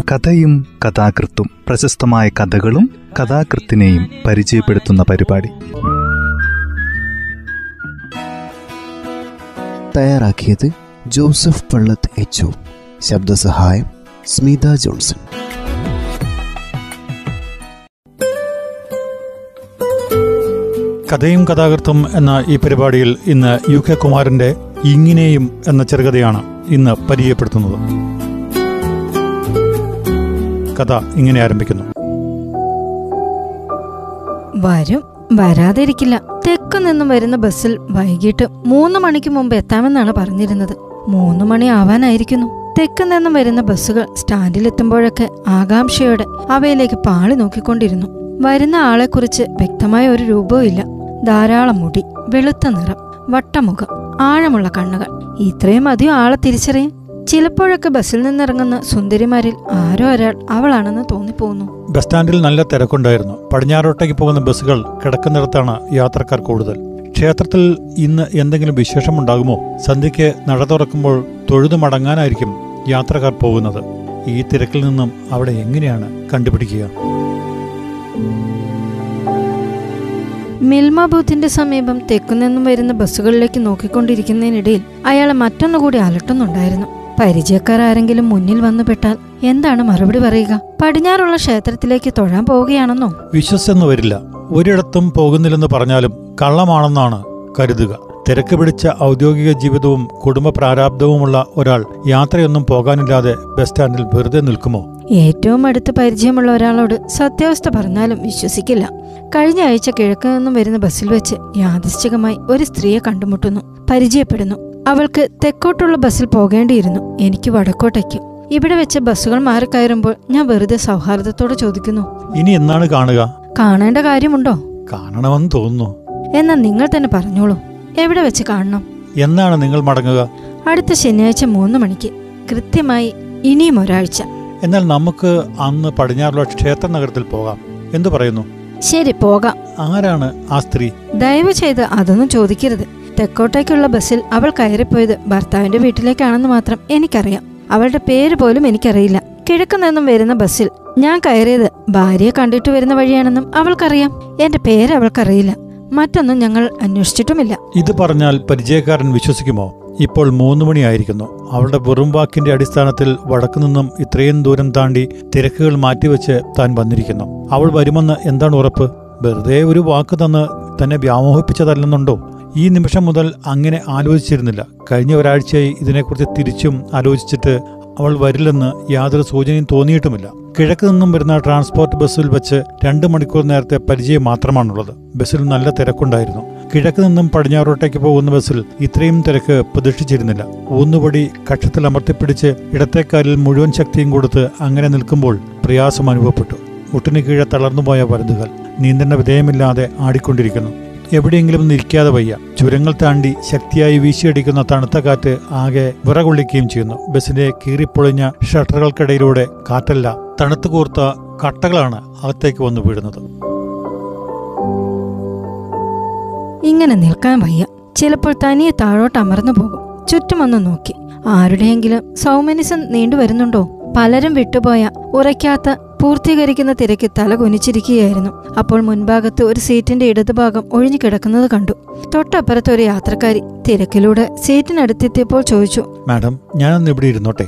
കഥയും കഥാകൃത്തും പ്രശസ്തമായ കഥകളും കഥാകൃത്തിനെയും പരിചയപ്പെടുത്തുന്ന പരിപാടി. തയ്യാറാക്കിയത് ജോസഫ് പള്ളത്ത് എച്ച് ശബ്ദസഹായം സ്മിത ജോൺസൺ. കഥയും കഥാകൃത്തും എന്ന ഈ പരിപാടിയിൽ ഇന്ന് യു കെ കുമാരന്റെ ഇങ്ങനെയും എന്ന ചെറുകഥയാണ് ഇന്ന് പരിചയപ്പെടുത്തുന്നത്. കഥ ഇങ്ങനെ ആരംഭിക്കുന്നു. വരും. വരാതിരിക്കില്ല. തെക്ക് നിന്നും വരുന്ന ബസ്സിൽ വൈകിട്ട് മൂന്ന് മണിക്ക് മുമ്പ് എത്താമെന്നാണ് പറഞ്ഞിരുന്നത്. മൂന്ന് മണി ആവാനായിരിക്കുന്നു. തെക്ക് നിന്നും വരുന്ന ബസ്സുകൾ സ്റ്റാൻഡിലെത്തുമ്പോഴൊക്കെ ആകാംക്ഷയോടെ അവയിലേക്ക് പാളി നോക്കിക്കൊണ്ടിരുന്നു. വരുന്ന ആളെക്കുറിച്ച് വ്യക്തമായ ഒരു രൂപവും ധാരാളം മുടി വെളുത്ത നിറം വട്ടമുഖം ആഴമുള്ള കണ്ണുകൾ. ഇത്രയും അധികം ആളെ തിരിച്ചറിയാൻ ചിലപ്പോഴൊക്കെ ബസ്സിൽ നിന്നിറങ്ങുന്ന സുന്ദരിമാരിൽ ആരോ ഒരാൾ അവളാണെന്ന് തോന്നിപ്പോകുന്നു. ബസ് സ്റ്റാൻഡിൽ നല്ല തിരക്കുണ്ടായിരുന്നു. പടിഞ്ഞാറോട്ടേക്ക് പോകുന്ന ബസ്സുകൾ കിടക്കുന്നിടത്താണ് യാത്രക്കാർ കൂടുതൽ. ക്ഷേത്രത്തിൽ ഇന്ന് എന്തെങ്കിലും വിശേഷമുണ്ടാകുമോ? സന്ധ്യയ്ക്ക് നട തുറക്കുമ്പോൾ തൊഴുതു മടങ്ങാനായിരിക്കും യാത്രക്കാർ പോകുന്നത്. ഈ തിരക്കിൽ നിന്നും അവിടെ എങ്ങനെയാണ് കണ്ടുപിടിക്കുക? മിൽമ ബൂത്തിന്റെ സമീപം തെക്കുനിന്നും വരുന്ന ബസ്സുകളിലേക്ക് നോക്കിക്കൊണ്ടിരിക്കുന്നതിനിടയിൽ അയാളെ മറ്റൊന്നുകൂടി അലട്ടുന്നുണ്ടായിരുന്നു. പരിചയക്കാർ ആരെങ്കിലും മുന്നിൽ വന്നു പെട്ടാൽ എന്താണ് മറുപടി പറയുക? പടിഞ്ഞാറുള്ള ക്ഷേത്രത്തിലേക്ക് തൊഴാൻ പോവുകയാണെന്നോ? വിശ്വസെന്ന് വരില്ല. ഒരിടത്തും പോകുന്നില്ലെന്ന് പറഞ്ഞാലും കള്ളമാണെന്നാണ് കരുതുക. തിരക്ക് പിടിച്ച ഔദ്യോഗിക ജീവിതവും കുടുംബ പ്രാരാബ്ദവുമുള്ള ഒരാൾ യാത്രയൊന്നും പോകാനില്ലാതെ ബസ് സ്റ്റാൻഡിൽ വെറുതെ നിൽക്കുമോ? ഏറ്റവും അടുത്ത് പരിചയമുള്ള ഒരാളോട് സത്യാവസ്ഥ പറഞ്ഞാലും വിശ്വസിക്കില്ല. കഴിഞ്ഞ ആഴ്ച കിഴക്ക് നിന്നും വരുന്ന ബസ്സിൽ വെച്ച് യാദൃശ്ചികമായി ഒരു സ്ത്രീയെ കണ്ടുമുട്ടുന്നു. പരിചയപ്പെടുന്നു. അവൾക്ക് തെക്കോട്ടുള്ള ബസ്സിൽ പോകേണ്ടിയിരുന്നു. എനിക്ക് വടക്കോട്ടേക്ക്. ഇവിടെ വെച്ച ബസ്സുകൾ മാറിക്കയറുമ്പോൾ ഞാൻ വെറുതെ സൗഹാർദ്ദത്തോടെ ചോദിക്കുന്നു. ഇനി എന്നാണ് കാണുക? കാണേണ്ട കാര്യമുണ്ടോ? കാണണമെന്ന് തോന്നുന്നു. എന്നാ നിങ്ങൾ തന്നെ പറഞ്ഞോളൂ. എവിടെ വെച്ച് കാണണം? എന്നാണ് നിങ്ങൾ മടങ്ങുക? അടുത്ത ശനിയാഴ്ച മൂന്ന് മണിക്ക്. കൃത്യമായി ഇനിയും ഒരാഴ്ച. എന്നാൽ നമുക്ക് അന്ന് പടിഞ്ഞാറുള്ള ക്ഷേത്ര നഗരത്തിൽ പോകാം. എന്തു പറയുന്നു? ശരി പോകാം. ആരാണ് ആ സ്ത്രീ? ദയവ് ചെയ്ത് അതൊന്നും ചോദിക്കരുത്. തെക്കോട്ടേക്കുള്ള ബസ്സിൽ അവൾ കയറിപ്പോയത് ഭർത്താവിന്റെ വീട്ടിലേക്കാണെന്ന് മാത്രം എനിക്കറിയാം. അവളുടെ പേര് പോലും എനിക്കറിയില്ല. കിഴക്ക് നിന്നും വരുന്ന ബസ്സിൽ ഞാൻ കയറിയത് ഭാര്യയെ കണ്ടിട്ട് വരുന്ന വഴിയാണെന്നും അവൾക്കറിയാം. എന്റെ പേര് അവൾക്കറിയില്ല. മറ്റൊന്നും ഞങ്ങൾ അന്വേഷിച്ചിട്ടുമില്ല. ഇത് പറഞ്ഞാൽ പരിചയക്കാരൻ വിശ്വസിക്കുമോ? ഇപ്പോൾ മൂന്ന് മണിയായിരിക്കുന്നു. അവളുടെ വെറും വാക്കിന്റെ അടിസ്ഥാനത്തിൽ വടക്കു നിന്നും ഇത്രയും ദൂരം താണ്ടി തിരക്കുകൾ മാറ്റിവെച്ച് താൻ വന്നിരിക്കുന്നു. അവൾ വരുമെന്ന് എന്താണ് ഉറപ്പ്? വെറുതെ ഒരു വാക്ക് തന്ന് തന്നെ വ്യാമോഹിപ്പിച്ചതല്ലെന്നുണ്ടോ? ഈ നിമിഷം മുതൽ അങ്ങനെ ആലോചിച്ചിരുന്നില്ല. കഴിഞ്ഞ ഒരാഴ്ചയായി ഇതിനെക്കുറിച്ച് തിരിച്ചും ആലോചിച്ചിട്ട് അവൾ വരില്ലെന്ന് യാതൊരു സൂചനയും തോന്നിയിട്ടുമില്ല. കിഴക്ക് നിന്നും വരുന്ന ട്രാൻസ്പോർട്ട് ബസ്സിൽ വെച്ച് രണ്ട് മണിക്കൂർ നേരത്തെ പരിചയം മാത്രമാണുള്ളത്. ബസ്സിൽ നല്ല തിരക്കുണ്ടായിരുന്നു. കിഴക്ക് നിന്നും പടിഞ്ഞാറോട്ടേക്ക് പോകുന്ന ബസ്സിൽ ഇത്രയും തിരക്ക് പ്രതീക്ഷിച്ചിരുന്നില്ല. ഊന്നുപടി കക്ഷത്തിൽ അമർത്തിപ്പിടിച്ച് ഇടത്തേക്കാലിൽ മുഴുവൻ ശക്തിയും കൊടുത്ത് അങ്ങനെ നിൽക്കുമ്പോൾ പ്രയാസം അനുഭവപ്പെട്ടു. മുട്ടിന് കീഴെ തളർന്നുപോയ വലുതുകൾ നിയന്ത്രണ വിധേയമില്ലാതെ ആടിക്കൊണ്ടിരിക്കുന്നു. എവിടെയെങ്കിലും നിൽക്കാതെ വയ്യ. ചുരങ്ങൾ താണ്ടി ശക്തിയായി വീശിയടിക്കുന്ന തണുത്ത കാറ്റ് ആകെ വിറകൊള്ളിക്കുകയും ചെയ്യുന്നു. ബസ്സിന്റെ കീറിപ്പൊളിഞ്ഞ ഷട്ടറുകൾക്കിടയിലൂടെ കാറ്റല്ല തണുത്തു കൂർത്ത കട്ടകളാണ് അകത്തേക്ക് വന്നു വീഴുന്നത്. ഇങ്ങനെ നിൽക്കാൻ വയ്യ. ചിലപ്പോൾ തനിയെ താഴോട്ട് അമർന്നു പോകും. ചുറ്റുമൊന്ന് നോക്കി. ആരുടെയെങ്കിലും സൗമനിസം നീണ്ടുവരുന്നുണ്ടോ? പലരും വിട്ടുപോയ ഉറയ്ക്കാത്ത പൂർത്തീകരിക്കുന്ന തിരക്ക് തല കുനിച്ചിരിക്കുകയായിരുന്നു. അപ്പോൾ മുൻഭാഗത്ത് ഒരു സീറ്റിന്റെ ഇടതുഭാഗം ഒഴിഞ്ഞു കിടക്കുന്നത് കണ്ടു. തൊട്ടപ്പുറത്ത് ഒരു യാത്രക്കാരി തിരക്കിലൂടെ സീറ്റിനടുത്തെത്തിയപ്പോൾ ചോദിച്ചു മാഡം ഞാനൊന്ന് ഇവിടെ ഇരുന്നോട്ടെ?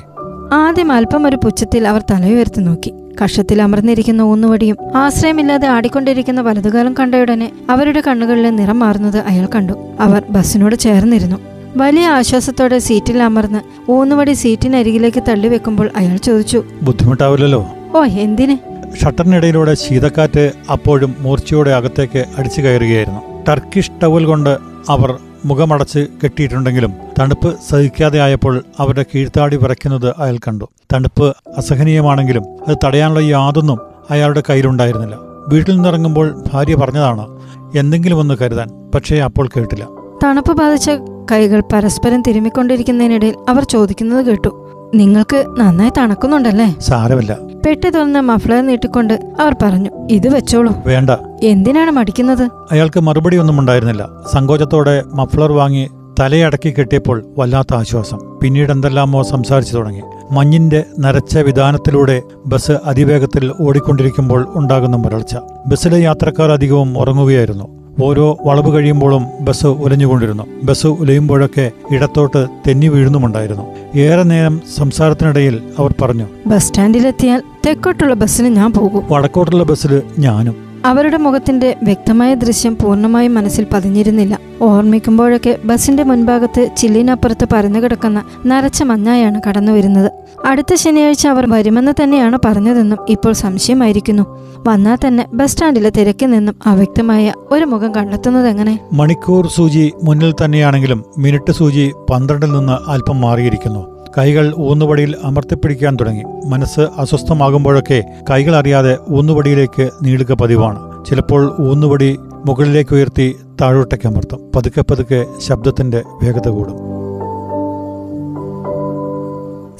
ആദ്യം അല്പം ഒരു പുച്ഛത്തിൽ അവർ തലയുയർത്തി നോക്കി. കഷത്തിൽ അമർന്നിരിക്കുന്ന ഊന്നുവടിയും ആശ്രയമില്ലാതെ ആടിക്കൊണ്ടിരിക്കുന്ന വലതുകാലം കണ്ടയുടനെ അവരുടെ കണ്ണുകളിലെ നിറം മാറുന്നത് അയാൾ കണ്ടു. അവർ ബസ്സിനോട് ചേർന്നിരുന്നു. വലിയ ആശ്വാസത്തോടെ സീറ്റിൽ അമർന്ന് ഊന്നുവടി സീറ്റിനരികിലേക്ക് തള്ളിവെക്കുമ്പോൾ അയാൾ ചോദിച്ചു ബുദ്ധിമുട്ടാവില്ലല്ലോ. ഓ എന്തിന്? ഷട്ടറിനിടയിലൂടെ ശീതക്കാറ്റ് അപ്പോഴും മൂർച്ചയോടെ അകത്തേക്ക് അടിച്ചു കയറുകയായിരുന്നു. ടർക്കിഷ് ടവൽ കൊണ്ട് അവർ മുഖമടച്ച് കെട്ടിയിട്ടുണ്ടെങ്കിലും തണുപ്പ് സഹിക്കാതെ ആയപ്പോൾ അവരുടെ കീഴ്ത്താടി വിറയ്ക്കുന്നത് അയാൾ കണ്ടു. തണുപ്പ് അസഹനീയമാണെങ്കിലും അത് തടയാനുള്ള യാതൊന്നും അയാളുടെ കയ്യിലുണ്ടായിരുന്നില്ല. വീട്ടിൽ നിന്നിറങ്ങുമ്പോൾ ഭാര്യ പറഞ്ഞതാണ് എന്തെങ്കിലും ഒന്ന് കരുതാൻ. പക്ഷേ അപ്പോൾ കേട്ടില്ല. തണുപ്പ് ബാധിച്ച കൈകൾ പരസ്പരം തിരുമ്മിക്കൊണ്ടിരിക്കുന്നതിനിടയിൽ അവർ ചോദിക്കുന്നത് കേട്ടു. നിങ്ങൾക്ക് നന്നായി തണക്കുന്നുണ്ടല്ലേ? സാരമില്ല. പെട്ടി തുറന്ന മഫ്ലർ നീട്ടിക്കൊണ്ട് അവർ പറഞ്ഞു ഇത് വെച്ചോളൂ. വേണ്ട. എന്തിനാണ് മടിക്കുന്നത്? അയാൾക്ക് മറുപടി ഒന്നും ഉണ്ടായിരുന്നില്ല. സങ്കോചത്തോടെ മഫ്ലർ വാങ്ങി തലയടക്കി കെട്ടിയപ്പോൾ വല്ലാത്ത ആശ്വാസം. പിന്നീട് എന്തെല്ലാമോ സംസാരിച്ചു തുടങ്ങി. മഞ്ഞിന്റെ നരച്ച വിധാനത്തിലൂടെ ബസ് അതിവേഗത്തിൽ ഓടിക്കൊണ്ടിരിക്കുമ്പോൾ ഉണ്ടാകുന്ന മുരൾച്ച ബസ്സിലെ യാത്രക്കാർ അധികവും ഉറങ്ങുകയായിരുന്നു. ഓരോ വളവ് കഴിയുമ്പോഴും ബസ് ഉലഞ്ഞുകൊണ്ടിരുന്നു. ബസ് ഉലയുമ്പോഴൊക്കെ ഇടത്തോട്ട് തെന്നി വീഴുന്നുമുണ്ടായിരുന്നു. ഏറെ നേരം സംസാരത്തിനിടയിൽ അവർ പറഞ്ഞു ബസ് സ്റ്റാൻഡിലെത്തിയാൽ തെക്കോട്ടുള്ള ബസ്സിന് ഞാൻ പോകും. വടക്കോട്ടുള്ള ബസ്സിൽ ഞാനും. അവരുടെ മുഖത്തിന്റെ വ്യക്തമായ ദൃശ്യം പൂർണമായും മനസ്സിൽ പതിഞ്ഞിരുന്നില്ല. ഓർമ്മിക്കുമ്പോഴൊക്കെ ബസിന്റെ മുൻഭാഗത്ത് ചില്ലിനപ്പുറത്ത് പരന്നു കിടക്കുന്ന നരച്ച മഞ്ഞായാണ് കടന്നു വരുന്നത്. അടുത്ത ശനിയാഴ്ച അവർ വരുമെന്ന് തന്നെയാണ് പറഞ്ഞതെന്നും ഇപ്പോൾ സംശയമായിരിക്കുന്നു. വന്നാൽ തന്നെ ബസ് സ്റ്റാൻഡിലെ തിരക്കിൽ നിന്നും അവ്യക്തമായ ഒരു മുഖം കണ്ടെത്തുന്നത് എങ്ങനെ? മണിക്കൂർ സൂചി മുന്നിൽ തന്നെയാണെങ്കിലും മിനിറ്റ് സൂചി പന്ത്രണ്ടിൽ നിന്ന് അല്പം മാറിയിരിക്കുന്നു. കൈകൾ ഊന്നുവടിയിൽ അമർത്തിപ്പിടിക്കാൻ തുടങ്ങി. മനസ്സ് അസ്വസ്ഥമാകുമ്പോഴൊക്കെ കൈകൾ അറിയാതെ ഊന്നുവടിയിലേക്ക് നീളുക പതിവാണ്. ചിലപ്പോൾ ഊന്നുവടി മുകളിലേക്ക് ഉയർത്തി താഴോട്ടേക്ക് അമർത്തും. പതുക്കെ പതുക്കെ ശബ്ദത്തിന്റെ വേഗത കൂടും.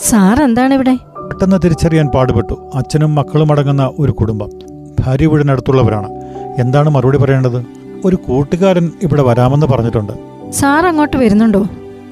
സാർ എന്താണ് ഇവിടെ? പെട്ടെന്ന് തിരിച്ചറിയാൻ പാടുപെട്ടു. അച്ഛനും മക്കളും അടങ്ങുന്ന ഒരു കുടുംബം. ഭാര്യ വീടിനടുത്തുള്ളവരാണ്. എന്താണ് മറുപടി പറയേണ്ടത്? ഒരു കൂട്ടുകാരൻ ഇവിടെ വരാമെന്ന് പറഞ്ഞിട്ടുണ്ട്. സാർ അങ്ങോട്ട് വരുന്നുണ്ടോ?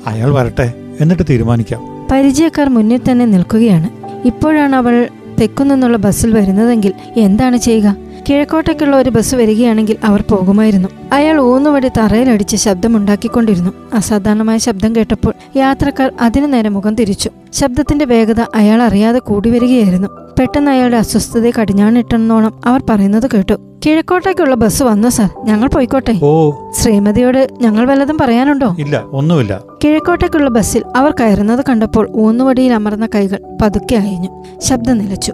അയാൾ വരട്ടെ. എന്നിട്ട് തീരുമാനിക്കാം. പരിചയക്കാർ മുന്നിൽ തന്നെ നിൽക്കുകയാണ്. ഇപ്പോഴാണ് അവൾ തെക്കുനിന്നുള്ള ബസ്സിൽ വരുന്നതെങ്കിൽ എന്താണ് ചെയ്യുക? കിഴക്കോട്ടേക്കുള്ള ഒരു ബസ് വരികയാണെങ്കിൽ അവർ പോകുമായിരുന്നു. അയാൾ ഊന്നുവടി തറയിലടിച്ച് ശബ്ദമുണ്ടാക്കിക്കൊണ്ടിരുന്നു. അസാധാരണമായ ശബ്ദം കേട്ടപ്പോൾ യാത്രക്കാർ അതിനു നേരെ മുഖം തിരിച്ചു. ശബ്ദത്തിന്റെ വേഗത അയാൾ അറിയാതെ കൂടി വരികയായിരുന്നു പെട്ടെന്ന് അയാളുടെ അസ്വസ്ഥതയെ കടിഞ്ഞാണിട്ടെന്നോണം അവർ പറയുന്നത് കേട്ടു. കിഴക്കോട്ടേക്കുള്ള ബസ് വന്നു സാർ. ഞങ്ങൾ പോയിക്കോട്ടെ. ഓ. ശ്രീമതിയോട് ഞങ്ങൾ വല്ലതും പറയാനുണ്ടോ? ഇല്ല ഒന്നുമില്ല. കിഴക്കോട്ടേക്കുള്ള ബസ്സിൽ അവർ കയറുന്നത് കണ്ടപ്പോൾ ഊന്നുവടിയിൽ അമർന്ന കൈകൾ പതുക്കെ അയഞ്ഞു ശബ്ദം നിലച്ചു.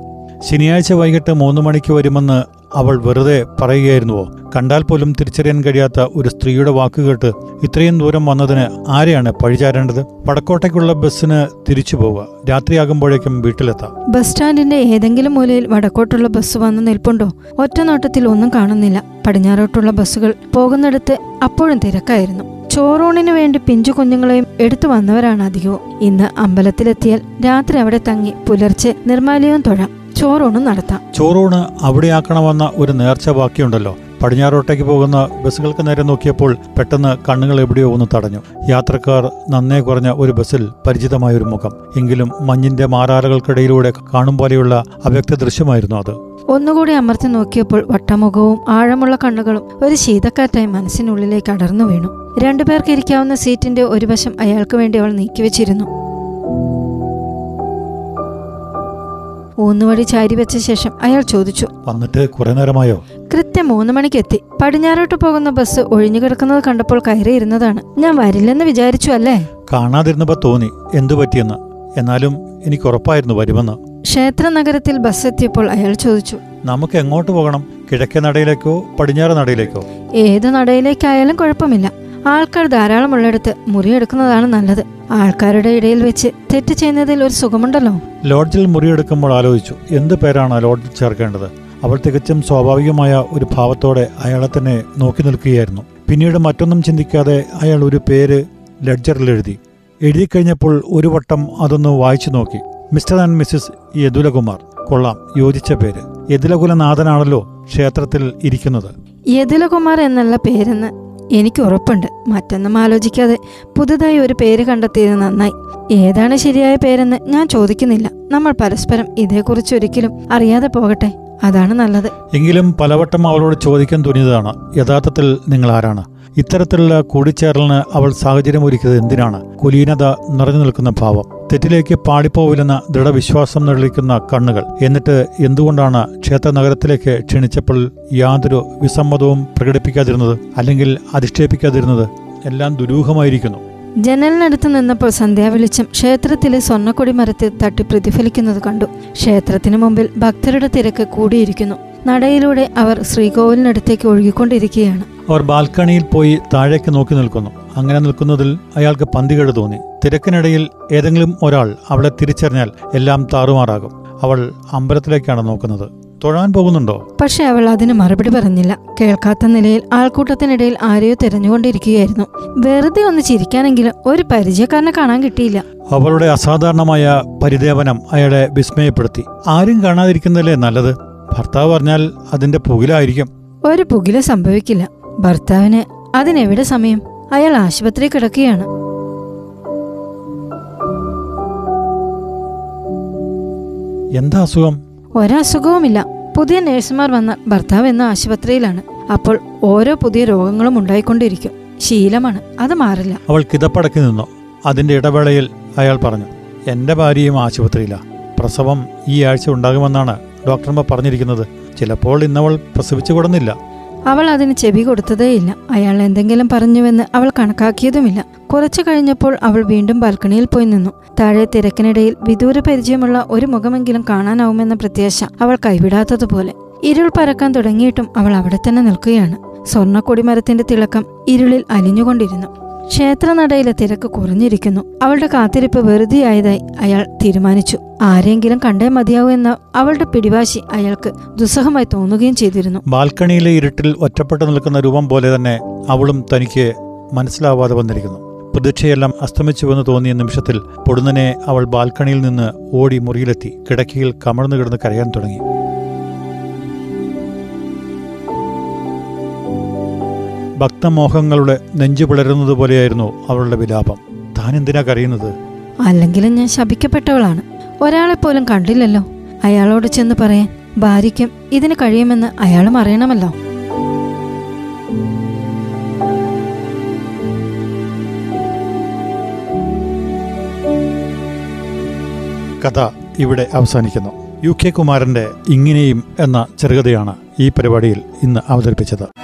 ശനിയാഴ്ച വൈകിട്ട് മൂന്ന് മണിക്ക് വരുമെന്ന് അവൾ വെറുതെ പറയുകയായിരുന്നുവോ? കണ്ടാൽ പോലും തിരിച്ചറിയാൻ കഴിയാത്ത ഒരു സ്ത്രീയുടെ വാക്കുകേട്ട് ഇത്രയും ദൂരം വന്നതിന് ആരെയാണ് പഴിചാരേണ്ടത്? വടക്കോട്ടേക്കുള്ള ബസ്സിന് തിരിച്ചു പോവുക. രാത്രിയാകുമ്പോഴേക്കും വീട്ടിലെത്താം. ബസ് സ്റ്റാൻഡിന്റെ ഏതെങ്കിലും മൂലയിൽ വടക്കോട്ടുള്ള ബസ് വന്ന് നിൽപ്പുണ്ടോ? ഒറ്റ നോട്ടത്തിൽ ഒന്നും കാണുന്നില്ല. പടിഞ്ഞാറോട്ടുള്ള ബസ്സുകൾ പോകുന്നിടത്ത് അപ്പോഴും തിരക്കായിരുന്നു. ചോറൂണിനു വേണ്ടി പിഞ്ചു കുഞ്ഞുങ്ങളെയും എടുത്തു വന്നവരാണ് അധികവും. ഇന്ന് അമ്പലത്തിലെത്തിയാൽ രാത്രി അവിടെ തങ്ങി പുലർച്ചെ നിർമ്മാലയവും തൊഴാം. ചോറൂണും നടത്താം. ചോറൂണ് അവിടെയാക്കണമെന്ന ഒരു നേർച്ച ബാക്കിയുണ്ടല്ലോ. പടിഞ്ഞാറോട്ടേക്ക് പോകുന്ന ബസ്സുകൾക്ക് നേരെ നോക്കിയപ്പോൾ പെട്ടെന്ന് കണ്ണുകൾ എവിടെയോ ഒന്ന് തടഞ്ഞു. യാത്രക്കാർ നന്നേ കുറഞ്ഞ ഒരു ബസ്സിൽ പരിചിതമായ ഒരു മുഖം. എങ്കിലും മഞ്ഞിന്റെ മാറാലകൾക്കിടയിലൂടെ കാണും പോലെയുള്ള അവ്യക്ത ദൃശ്യമായിരുന്നു അത്. ഒന്നുകൂടി അമർത്തി നോക്കിയപ്പോൾ വട്ടമുഖവും ആഴമുള്ള കണ്ണുകളും ഒരു ശീതക്കാറ്റായി മനസ്സിനുള്ളിലേക്ക് അടർന്നു വീണു. രണ്ടുപേർക്ക് ഇരിക്കാവുന്ന സീറ്റിന്റെ ഒരു വശം അയാൾക്ക് വേണ്ടി അവൾ നീക്കിവെച്ചിരുന്നു. ഊന്നുവടി ചാരി വെച്ച ശേഷം അയാൾ ചോദിച്ചു വന്നിട്ട് കുറെ നേരമായോ? കൃത്യം മൂന്ന് മണിക്ക് എത്തി. പടിഞ്ഞാറോട്ട് പോകുന്ന ബസ് ഒഴിഞ്ഞു കിടക്കുന്നത് കണ്ടപ്പോൾ കയറിയിരുന്നതാണ് ഞാൻ വരില്ലെന്ന് വിചാരിച്ചു അല്ലേ? കാണാതിരുന്നപ്പോ തോന്നി എന്തു പറ്റിയെന്ന്. എന്നാലും എനിക്ക് ഉറപ്പായിരുന്നു വരുമെന്ന്. ക്ഷേത്ര നഗരത്തിൽ ബസ് എത്തിയപ്പോൾ അയാൾ ചോദിച്ചു നമുക്ക് എങ്ങോട്ട് പോകണം? കിഴക്കേ നടയിലേക്കോ? പടിഞ്ഞാറ് നടയിലേക്കോ? ഏത് നടയിലേക്കായാലും കുഴപ്പമില്ല. ആൾക്കാർ ധാരാളമുള്ളിടത്ത് മുറിയെടുക്കുന്നതാണ് നല്ലത്. ആൾക്കാരുടെ ഇടയിൽ വെച്ച് തെറ്റ് ചെയ്യുന്നതിൽ ഒരു സുഖമുണ്ടല്ലോ? ലോഡ്ജിൽ മുറിയെടുക്കുമ്പോൾ ആലോചിച്ചു എന്ത് പേരാണ് ലോഡ്ജിൽ ചേർക്കേണ്ടത്? അവൾ തികച്ചും സ്വാഭാവികമായ ഒരു ഭാവത്തോടെ അയാളെ തന്നെ നോക്കി നിൽക്കുകയായിരുന്നു. പിന്നീട് മറ്റൊന്നും ചിന്തിക്കാതെ അയാൾ ഒരു പേര് ലെഡ്ജറിൽ എഴുതി. എഴുതി കഴിഞ്ഞപ്പോൾ ഒരു വട്ടം അതൊന്ന് വായിച്ചു നോക്കി. Mister and missus Yadulakumar. കൊള്ളാം യോജിച്ച പേര്. യദുലകുലനാഥനാണല്ലോ ക്ഷേത്രത്തിൽ ഇരിക്കുന്നത്. യദുലകുമാർ എന്നുള്ള പേരെന്ന് എനിക്ക് ഉറപ്പുണ്ട്. മറ്റൊന്നും ആലോചിക്കാതെ പുതുതായി ഒരു പേര് കണ്ടെത്തിയത് നന്നായി. ഏതാണ് ശരിയായ പേരെന്ന് ഞാൻ ചോദിക്കുന്നില്ല. നമ്മൾ പരസ്പരം ഇതേക്കുറിച്ച് ഒരിക്കലും അറിയാതെ പോകട്ടെ. അതാണ് നല്ലത്. എങ്കിലും പലവട്ടം അവളോട് ചോദിക്കാൻ തുനിയതാണ് യഥാർത്ഥത്തിൽ നിങ്ങൾ ആരാണ്? ഇത്തരത്തിലുള്ള കൂടിച്ചേരലിന് അവൾ സാഹചര്യം ഒരുക്കിയത് എന്തിനാണ്? കുലീനത നിറഞ്ഞു നിൽക്കുന്ന ഭാവം. തെറ്റിലേക്ക് പാടിപ്പോവില്ലെന്ന ദൃഢവിശ്വാസം നിഴലിക്കുന്ന കണ്ണുകൾ. എന്നിട്ട് എന്തുകൊണ്ടാണ് ക്ഷേത്ര നഗരത്തിലേക്ക് ക്ഷണിച്ചപ്പോൾ യാതൊരു വിസമ്മതവും പ്രകടിപ്പിക്കാതിരുന്നത്? അല്ലെങ്കിൽ അധിക്ഷേപിക്കാതിരുന്നത് എല്ലാം ദുരൂഹമായിരിക്കുന്നു. ജനലിനടുത്ത് നിന്നപ്പോൾ സന്ധ്യാവെളിച്ചം ക്ഷേത്രത്തിലെ സ്വർണക്കൊടി മരത്തിൽ തട്ടി പ്രതിഫലിക്കുന്നത് കണ്ടു. ക്ഷേത്രത്തിനു മുമ്പിൽ ഭക്തരുടെ തിരക്ക് കൂടിയിരിക്കുന്നു. നടയിലൂടെ അവർ ശ്രീകോവിലിനടുത്തേക്ക് ഒഴുകിക്കൊണ്ടിരിക്കുകയാണ്. അവർ ബാൽക്കണിയിൽ പോയി താഴേക്ക് നോക്കി നിൽക്കുന്നു. അങ്ങനെ നിൽക്കുന്നതിൽ അയാൾക്ക് പന്തികേട് തോന്നി. തിരക്കിനിടയിൽ ഏതെങ്കിലും ഒരാൾ അവളെ തിരിച്ചറിഞ്ഞാൽ എല്ലാം താറുമാറാകും. അവൾ അമ്പലത്തിലേക്കാണ് നോക്കുന്നത്. തൊഴാൻ പോകുന്നുണ്ടോ? പക്ഷെ അവൾ അതിന് മറുപടി പറഞ്ഞില്ല. കേൾക്കാത്ത നിലയിൽ ആൾക്കൂട്ടത്തിനിടയിൽ ആരെയോ തിരഞ്ഞുകൊണ്ടിരിക്കുകയായിരുന്നു. വെറുതെ ഒന്ന് ചിരിക്കാനെങ്കിലും ഒരു പരിചയക്കാരനെ കാണാൻ കിട്ടിയില്ല. അവളുടെ അസാധാരണമായ പരിദേവനം അയാളെ വിസ്മയപ്പെടുത്തി. ആരും കാണാതിരിക്കുന്നതല്ലേ നല്ലത്? ഭർത്താവ് പറഞ്ഞാൽ അതിന്റെ പുകിലായിരിക്കും. ഒരു പുകില സംഭവിക്കില്ല. ഭർത്താവിന് അതിനെവിടെ സമയം? അയാൾ ആശുപത്രി കിടക്കുകയാണ്. എന്താ അസുഖം? ഒരസുഖവുമില്ല. പുതിയ നഴ്സുമാർ വന്ന ഭർത്താവ് എന്ന ആശുപത്രിയിലാണ്. അപ്പോൾ ഓരോ പുതിയ രോഗങ്ങളും ഉണ്ടായിക്കൊണ്ടിരിക്കും. ശീലമാണ്. അത് മാറില്ല. അവൾ കിതപ്പടക്കി നിന്നു. അതിന്റെ ഇടവേളയിൽ അയാൾ പറഞ്ഞു എന്റെ ഭാര്യയും ആശുപത്രിയില്ല പ്രസവം ഈ ആഴ്ച ഉണ്ടാകുമെന്നാണ് ഡോക്ടർമാർ പറഞ്ഞിരിക്കുന്നത്. ചിലപ്പോൾ ഇന്നവൾ പ്രസവിച്ചു കൊടുന്നില്ല. അവൾ അതിന് ചെവി കൊടുത്തതേയില്ല അയാൾ എന്തെങ്കിലും പറഞ്ഞുവെന്ന് അവൾ കണക്കാക്കിയതുമില്ല. കുറച്ചു കഴിഞ്ഞപ്പോൾ അവൾ വീണ്ടും ബാൽക്കണിയിൽ പോയി നിന്നു. താഴെ തിരക്കിനിടയിൽ വിദൂര പരിചയമുള്ള ഒരു മുഖമെങ്കിലും കാണാനാവുമെന്ന പ്രത്യാശ അവൾ കൈവിടാത്തതുപോലെ. ഇരുൾ പരക്കാൻ തുടങ്ങിയിട്ടും അവൾ അവിടെ തന്നെ നിൽക്കുകയാണ്. സ്വർണക്കൊടിമരത്തിന്റെ തിളക്കം ഇരുളിൽ അലിഞ്ഞുകൊണ്ടിരുന്നു. ക്ഷേത്രനടയിലെ തിരക്ക് കുറഞ്ഞിരിക്കുന്നു. അവളുടെ കാത്തിരിപ്പ് വെറുതെയായതായി അയാൾ തീരുമാനിച്ചു. ആരെങ്കിലും കണ്ടേ മതിയാവൂ എന്ന അവളുടെ പിടിവാശി അയാൾക്ക് ദുസ്സഹമായി തോന്നുകയും ചെയ്തിരുന്നു. ബാൽക്കണിയിലെ ഇരുട്ടിൽ ഒറ്റപ്പെട്ടു നിൽക്കുന്ന രൂപം പോലെ തന്നെ അവളും തനിക്ക് മനസ്സിലാവാതെ വന്നിരിക്കുന്നു. പ്രതീക്ഷയെല്ലാം അസ്തമിച്ചുവെന്ന് തോന്നിയ നിമിഷത്തിൽ പൊടുന്നനെ അവൾ ബാൽക്കണിയിൽ നിന്ന് ഓടി മുറിയിലെത്തി. കിടക്കയിൽ കമഴ്ന്നു കിടന്ന് കരയാൻ തുടങ്ങി. ഭക്തമോഹങ്ങളുടെ നെഞ്ചു പിളരുന്നത് പോലെയായിരുന്നു അവളുടെ വിലാപം. താൻ എന്തിനാ കരയുന്നത്? അല്ലെങ്കിലും ഞാൻ ശപിക്കപ്പെട്ടവളാണ്. ഒരാളെ പോലും കണ്ടില്ലല്ലോ. അയാളോട് ചെന്ന് പറയാൻ ഭാര്യയ്ക്കും ഇതിന് കഴിയുമെന്ന് അയാളും അറിയണമല്ലോ. കഥ ഇവിടെ അവസാനിക്കുന്നു. യു കെ കുമാരന്റെ ഇങ്ങനെയും എന്ന ചെറുകഥയാണ് ഈ പരിപാടിയിൽ ഇന്ന് അവതരിപ്പിച്ചത്.